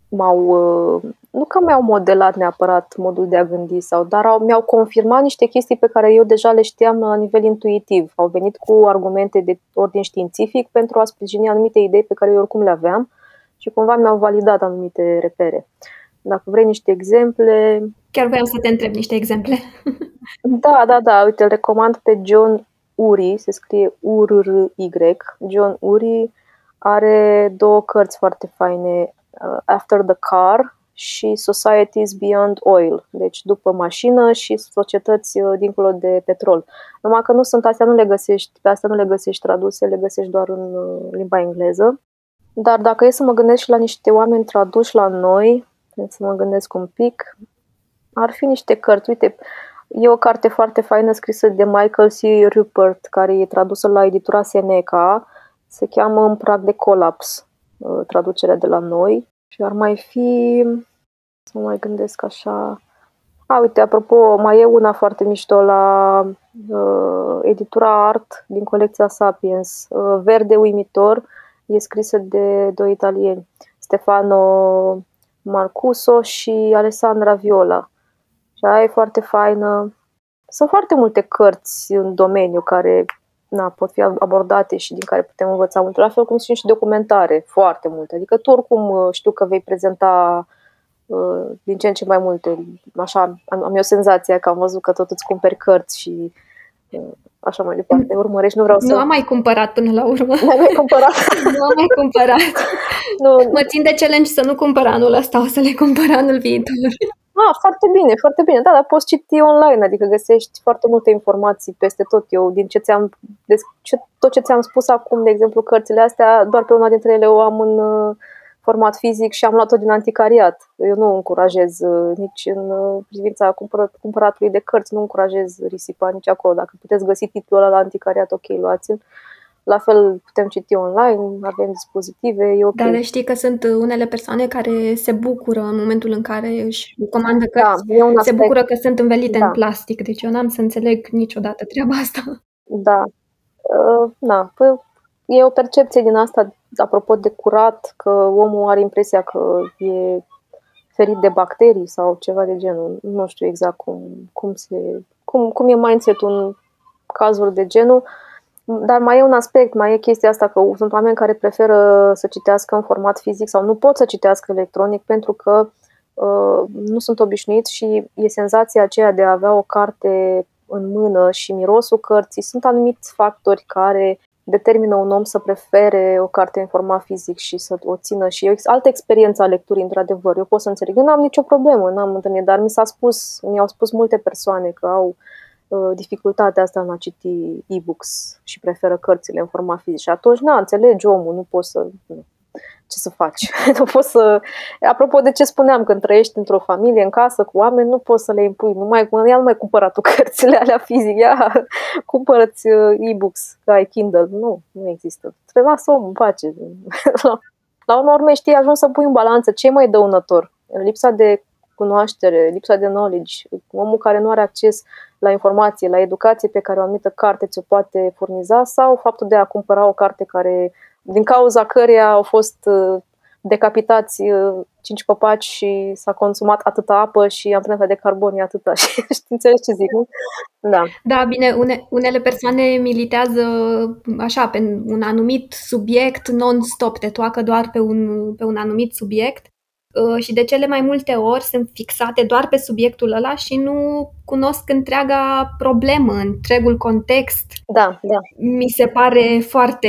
m-au, uh, nu că mi-au modelat neapărat modul de a gândi sau, dar au, mi-au confirmat niște chestii pe care eu deja le știam la nivel intuitiv. Au venit cu argumente de ordin științific pentru a sprijini anumite idei pe care eu oricum le aveam și cumva mi-au validat anumite repere. Dacă vrei niște exemple... Chiar vreau să te întreb niște exemple. da, da, da. Uite, îl recomand pe John Uri, se scrie U-R-R-Y. John Uri are două cărți foarte faine, uh, After the Car și Societies Beyond Oil, deci după mașină și societăți uh, dincolo de petrol. Numai că nu sunt astea, nu le găsești, pe astea nu le găsești traduse, le găsești doar în uh, limba engleză. Dar dacă e să mă gândesc și la niște oameni traduși la noi, să mă gândesc un pic, ar fi niște cărți. Uite, E o carte foarte faină scrisă de Michael C. Rupert, care e tradusă la editura Seneca. Se cheamă În prag de colaps, uh, traducerea de la noi. Și ar mai fi, să mai gândesc așa... A, uite, apropo, mai e una foarte mișto la uh, editura Art din colecția Sapiens. Uh, Verde uimitor e scrisă de doi italieni, Stefano Marcuso și Alessandra Viola și aia e foarte faină. Sunt foarte multe cărți în domeniu care na, pot fi abordate și din care putem învăța multe, la fel cum sunt și documentare, foarte multe. Adică tu oricum uh, știu că vei prezenta uh, din ce în ce mai multe. Așa, am, am eu senzația că am văzut că tot îți cumperi cărți și uh, așa mai departe, urmărești, nu vreau să... Nu am mai cumpărat până la urmă. Nu am mai cumpărat? nu am mai cumpărat. nu. Mă țin de challenge să nu cumpăr anul ăsta, o să le cumpăr anul viitor. Ah, foarte bine, foarte bine. Da, dar poți citi online, adică găsești foarte multe informații peste tot. Eu, din ce ți-am, de, ce, tot ce ți-am spus acum, de exemplu, cărțile astea, doar pe una dintre ele o am în uh, format fizic și am luat-o din anticariat. Eu nu încurajez uh, nici în uh, privința cumpărat, cumpăratului de cărți, nu încurajez risipa nici acolo. Dacă puteți găsi titlul ăla la anticariat, ok, luați-l. La fel putem citi online, avem dispozitive, e ok. Dar știi că sunt unele persoane care se bucură în momentul în care își comandă da, cărți, da, e un se bucură că sunt învelite da. în plastic, deci eu n-am să înțeleg niciodată treaba asta. Da. Uh, na, păi, e o percepție din asta, apropo de curat, că omul are impresia că e ferit de bacterii sau ceva de genul. Nu știu exact cum, cum, se, cum, cum e mindset-ul în cazuri de genul. Uh, dar mai e un aspect, mai e chestia asta că sunt oameni care preferă să citească în format fizic sau nu pot să citească electronic pentru că uh, nu sunt obișnuiți și e senzația aceea de a avea o carte în mână și mirosul cărții. Sunt anumiți factori care determină un om să prefere o carte în format fizic și să o țină și e o altă experiență a lecturii, într-adevăr. Eu pot să înțeleg. Eu n-am nicio problemă, n-am întâlnit, dar mi s-a spus, mi-au spus multe persoane că au Uh, dificultatea asta în a citi e-books și preferă cărțile în format fizic. Și atunci, na, înțelegi omul, nu poți să... Ce să faci? nu poți să... Apropo de ce spuneam, când trăiești într-o familie, în casă, cu oameni, nu poți să le impui. Nu mai, ia nu mai cumpăra tu cărțile alea fizic, ia, cumpărăți uh, e-books, că ai Kindle. Nu, nu există. Trebuie lasă omul în pace. La urmă urmei, știi, ajungi să pui în balanță ce mai dăunător. Lipsa de cunoaștere, lipsa de knowledge, omul care nu are acces la informație, la educație pe care o anumită carte ți-o poate furniza sau faptul de a cumpăra o carte care, din cauza căreia au fost uh, decapitați uh, cinci copaci și s-a consumat atâta apă și amprenta de carbon e atâta. Și înțelegi ce zic, nu? Da. Da, bine, une, unele persoane militează așa, pe un anumit subiect non-stop, te toacă doar pe un, pe un anumit subiect Uh, și de cele mai multe ori sunt fixate doar pe subiectul ăla și nu cunosc întreaga problemă, întregul context. Da, da. Mi se pare foarte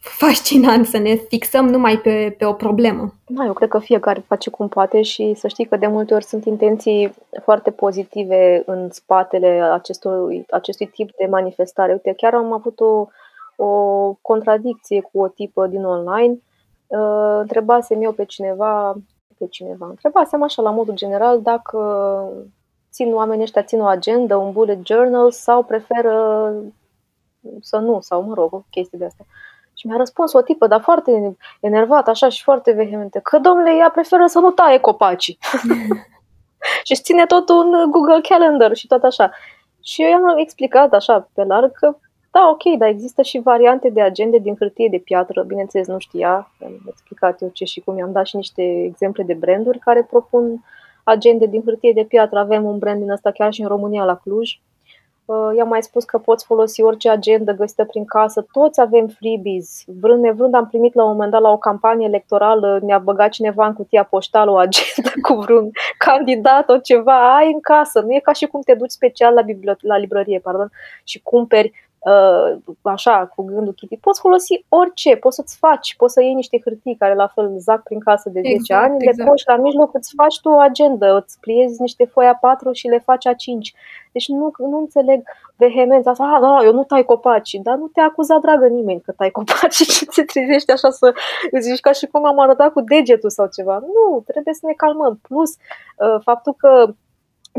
fascinant să ne fixăm numai pe, pe o problemă. Da, eu cred că fiecare face cum poate și să știi că de multe ori sunt intenții foarte pozitive în spatele acestui, acestui tip de manifestare. Uite, chiar am avut o, o contradicție cu o tipă din online. Uh, întrebasem eu pe cineva, pe cineva, întrebasem așa la modul general dacă țin oamenii ăștia țin o agenda, un bullet journal sau preferă să nu, sau mă rog, o chestie de asta. Și mi-a răspuns o tipă, dar foarte enervată, așa și foarte vehemente, că domnule, ea preferă să nu taie copacii. și își ține tot un Google Calendar și tot așa. Și eu i-am explicat așa pe larg că da, ok, dar există și variante de agende din hârtie de piatră. Bineînțeles, nu știa, am explicat eu ce și cum, i-am dat și niște exemple de branduri care propun agende din hârtie de piatră. Avem un brand din ăsta chiar și în România, la Cluj. Uh, i-am mai spus că poți folosi orice agenda găsită prin casă. Toți avem freebies. Vrând nevrând am primit la un moment dat la o campanie electorală, ne-a băgat cineva în cutia poștală o agenda cu vreun candidat, o ceva. Ai în casă. Nu e ca și cum te duci special la, bibliote- la librărie pardon, și cumperi Uh, așa, cu gândul Kitty, poți folosi orice, poți să-ți faci, poți să iei niște hârtii care la fel zac prin casă de 10 exact, ani, exact. le poși la mijloc, îți faci tu o agenda, îți pliezi niște foi a 4 și le faci a 5. Deci nu, nu înțeleg vehemența asta, ah, da, eu nu tai copaci, dar nu te acuza dragă nimeni că tai copaci și te trezești așa să îți zici ca și cum am arătat cu degetul sau ceva. Nu, trebuie să ne calmăm. Plus, uh, faptul că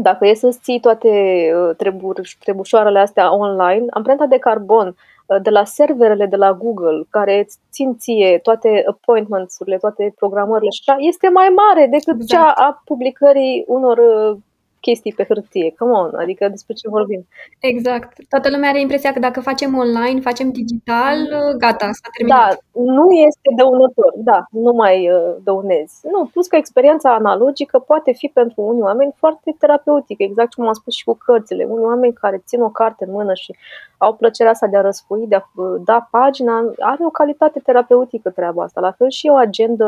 dacă e să-ți ții toate uh, trebușoarele astea online, amprenta de carbon uh, de la serverele de la Google, care îți țin ție toate appointments-urile, toate programările și așa, este mai mare decât exact. cea a publicării unor uh, chestii pe hârtie. Come on, adică despre ce vorbim. Exact. Toată lumea are impresia că dacă facem online, facem digital, gata, s-a terminat. Da, nu este dăunător, da, nu mai uh, dăunezi. Nu, plus că experiența analogică poate fi pentru unii oameni foarte terapeutică, exact cum am spus și cu cărțile. Unii oameni care țin o carte în mână și au plăcerea asta de a răspui, de a uh, da pagina, are o calitate terapeutică treaba asta. La fel și o agendă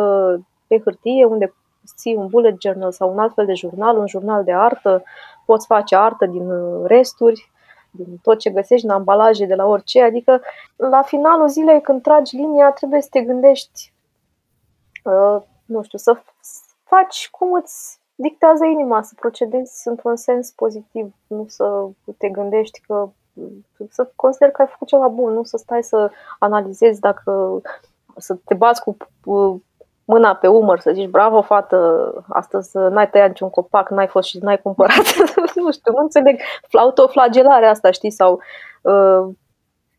pe hârtie, unde ții un bullet journal sau un alt fel de jurnal, un jurnal de artă, poți face artă din uh, resturi, din tot ce găsești în ambalaje, de la orice. Adică, la finalul zilei, când tragi linia, trebuie să te gândești, uh, nu știu, să faci cum îți dictează inima, să procedezi într-un sens pozitiv, nu să te gândești că să consideri că ai făcut ceva bun, nu să stai să analizezi dacă să te bați cu mâna pe umăr, să zici, bravo, fată, astăzi n-ai tăiat niciun copac, n-ai fost și n-ai cumpărat, nu știu, nu înțeleg, autoflagelarea asta, știi, sau uh,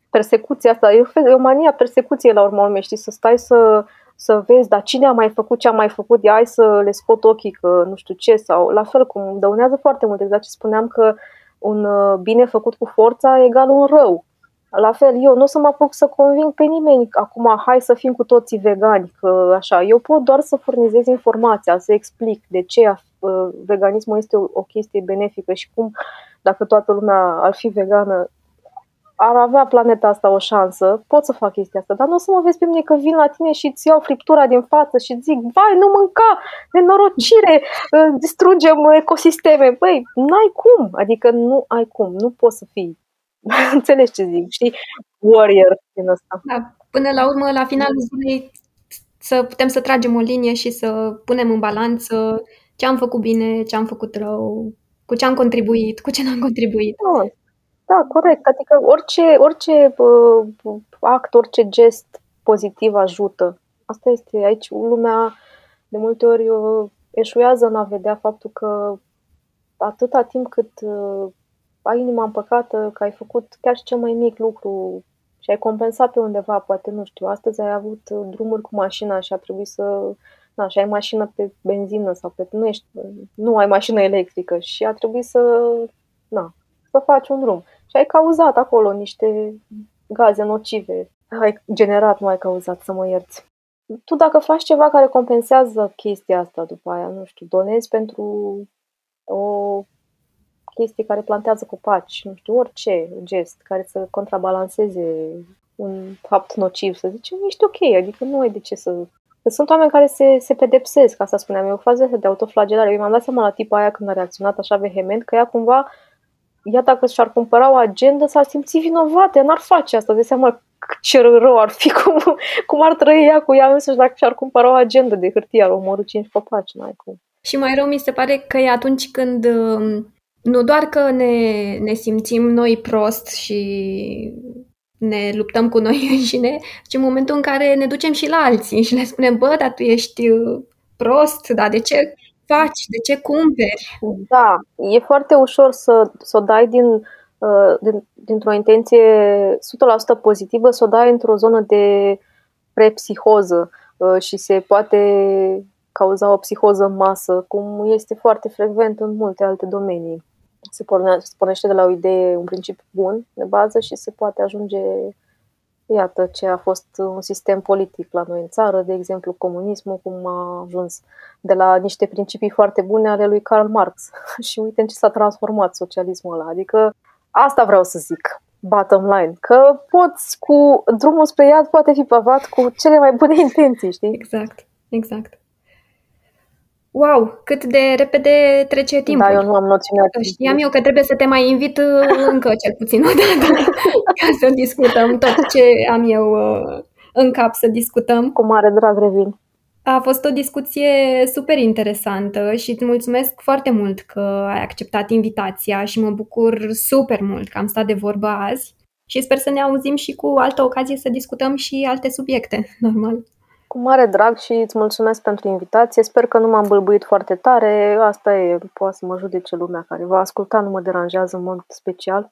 persecuția asta, e o, e o mania persecuției la urmă urmei, știi, să stai să, să vezi, dar cine a mai făcut ce a mai făcut, ia hai să le scot ochii că nu știu ce, sau la fel cum dăunează foarte mult, exact ce spuneam că un uh, bine făcut cu forța egal un rău. La fel, eu nu o să mă apuc să conving pe nimeni. Acum, hai să fim cu toții vegani, că așa, eu pot doar să furnizez informația, să explic de ce uh, veganismul este o, o chestie benefică și cum, dacă toată lumea ar fi vegană, ar avea planeta asta o șansă, pot să fac chestia asta, dar nu o să mă vezi pe mine că vin la tine și îți iau friptura din față și zic, vai, nu mânca, nenorocire, uh, distrugem ecosisteme. Băi, n-ai cum, adică nu ai cum, nu poți să fii Înțelegi ce zic, știi? Warrior din asta. Da, până la urmă, la finalul zilei, să putem să tragem o linie și să punem în balanță ce am făcut bine, ce am făcut rău, cu ce am contribuit, cu ce n-am contribuit. Da, da corect. Adică orice, orice uh, act, orice gest pozitiv ajută. Asta este aici. Lumea de multe ori uh, eșuează în a vedea faptul că atâta timp cât uh, ai inima împăcată că ai făcut chiar și cel mai mic lucru și ai compensat pe undeva, poate, nu știu, astăzi ai avut drumuri cu mașina și a trebuit să... Na, și ai mașină pe benzină sau pe... Nu, ești, nu ai mașină electrică și a trebuit să... Na, să faci un drum. Și ai cauzat acolo niște gaze nocive. Ai generat, nu ai cauzat, să mă ierți. Tu dacă faci ceva care compensează chestia asta după aia, nu știu, donezi pentru o chestii care plantează copaci, nu știu, orice gest care să contrabalanceze un fapt nociv, să zicem, ești ok, adică nu ai de ce să... Că sunt oameni care se, se pedepsesc, asta spuneam eu, o fază de autoflagelare. Eu mi-am dat seama la tipa aia când a reacționat așa vehement, că ea cumva ea dacă și-ar cumpăra o agendă, s-ar simți vinovată, ea n-ar face asta, de seama ce rău ar fi, cum, cum ar trăi ea cu ea însăși dacă și-ar cumpăra o agendă de hârtie, ar omorâ cinci copaci, n-ai cum. Și mai rău mi se pare că e atunci când um, nu doar că ne, ne simțim noi prost și ne luptăm cu noi înșine, ci în momentul în care ne ducem și la alții și le spunem, bă, dar tu ești uh, prost, dar de ce faci, de ce cumperi? Da, e foarte ușor să, să o dai din, uh, din, dintr-o intenție 100% pozitivă, să o dai într-o zonă de prepsihoză uh, și se poate cauza o psihoză în masă, cum este foarte frecvent în multe alte domenii. Se, porne, se pornește de la o idee, un principiu bun de bază și se poate ajunge, iată ce a fost un sistem politic la noi în țară, de exemplu comunismul, cum a ajuns de la niște principii foarte bune ale lui Karl Marx. și uite în ce s-a transformat socialismul ăla. Adică asta vreau să zic bottom line, că poți cu drumul spre iad poate fi pavat cu cele mai bune intenții, știi? Exact, exact. Wow, cât de repede trece timpul. Da, eu nu am noțiunea. Știam eu că trebuie să te mai invit uh, încă cel puțin o dată ca să discutăm tot ce am eu uh, în cap să discutăm. Cu mare drag revin. A fost o discuție super interesantă și îți mulțumesc foarte mult că ai acceptat invitația și mă bucur super mult că am stat de vorbă azi și sper să ne auzim și cu altă ocazie să discutăm și alte subiecte, normal. Cu mare drag și îți mulțumesc pentru invitație. Sper că nu m-am bâlbuit foarte tare. Asta e, poate să mă judece lumea care va asculta, nu mă deranjează în mod special.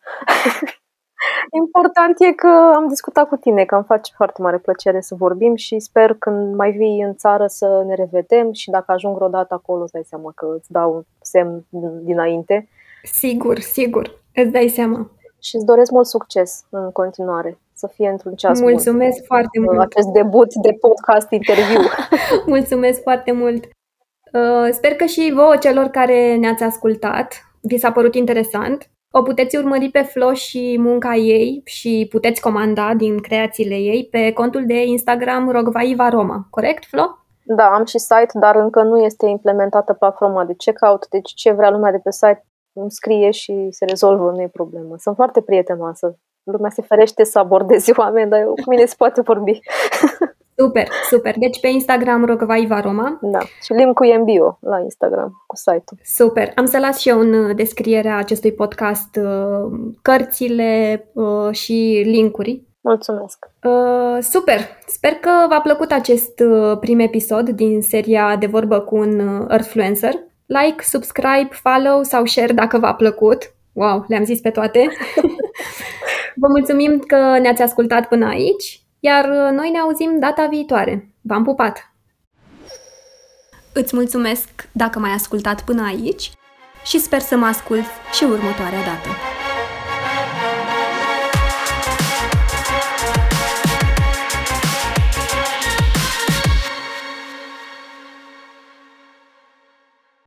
Important e că am discutat cu tine, că îmi face foarte mare plăcere să vorbim și sper când mai vii în țară să ne revedem și dacă ajung vreodată acolo, îți dai seama că îți dau un semn dinainte. Sigur, sigur, îți dai seama. Și îți doresc mult succes în continuare să fie într-un ceas Mulțumesc bun. foarte mult. Acest debut de podcast interviu. Mulțumesc foarte mult. Uh, sper că și vouă celor care ne-ați ascultat vi s-a părut interesant. O puteți urmări pe Flo și munca ei și puteți comanda din creațiile ei pe contul de Instagram Rogvaiva Roma. Corect, Flo? Da, am și site, dar încă nu este implementată platforma de checkout, deci ce vrea lumea de pe site îmi scrie și se rezolvă, nu e problemă. Sunt foarte prietenoasă. Lumea se ferește să abordeze oameni, dar eu, cu mine se poate vorbi. Super, super. Deci pe Instagram Rogvaiva Roma. Da, și linkul e în bio la Instagram cu site-ul. Super. Am să las și eu în descrierea acestui podcast uh, cărțile uh, și linkuri. Mulțumesc! Uh, super! Sper că v-a plăcut acest prim episod din seria De vorbă cu un Earthfluencer. Like, subscribe, follow sau share dacă v-a plăcut. Wow, le-am zis pe toate. Vă mulțumim că ne-ați ascultat până aici, iar noi ne auzim data viitoare. V-am pupat! Îți mulțumesc dacă m-ai ascultat până aici și sper să mă ascult și următoarea dată.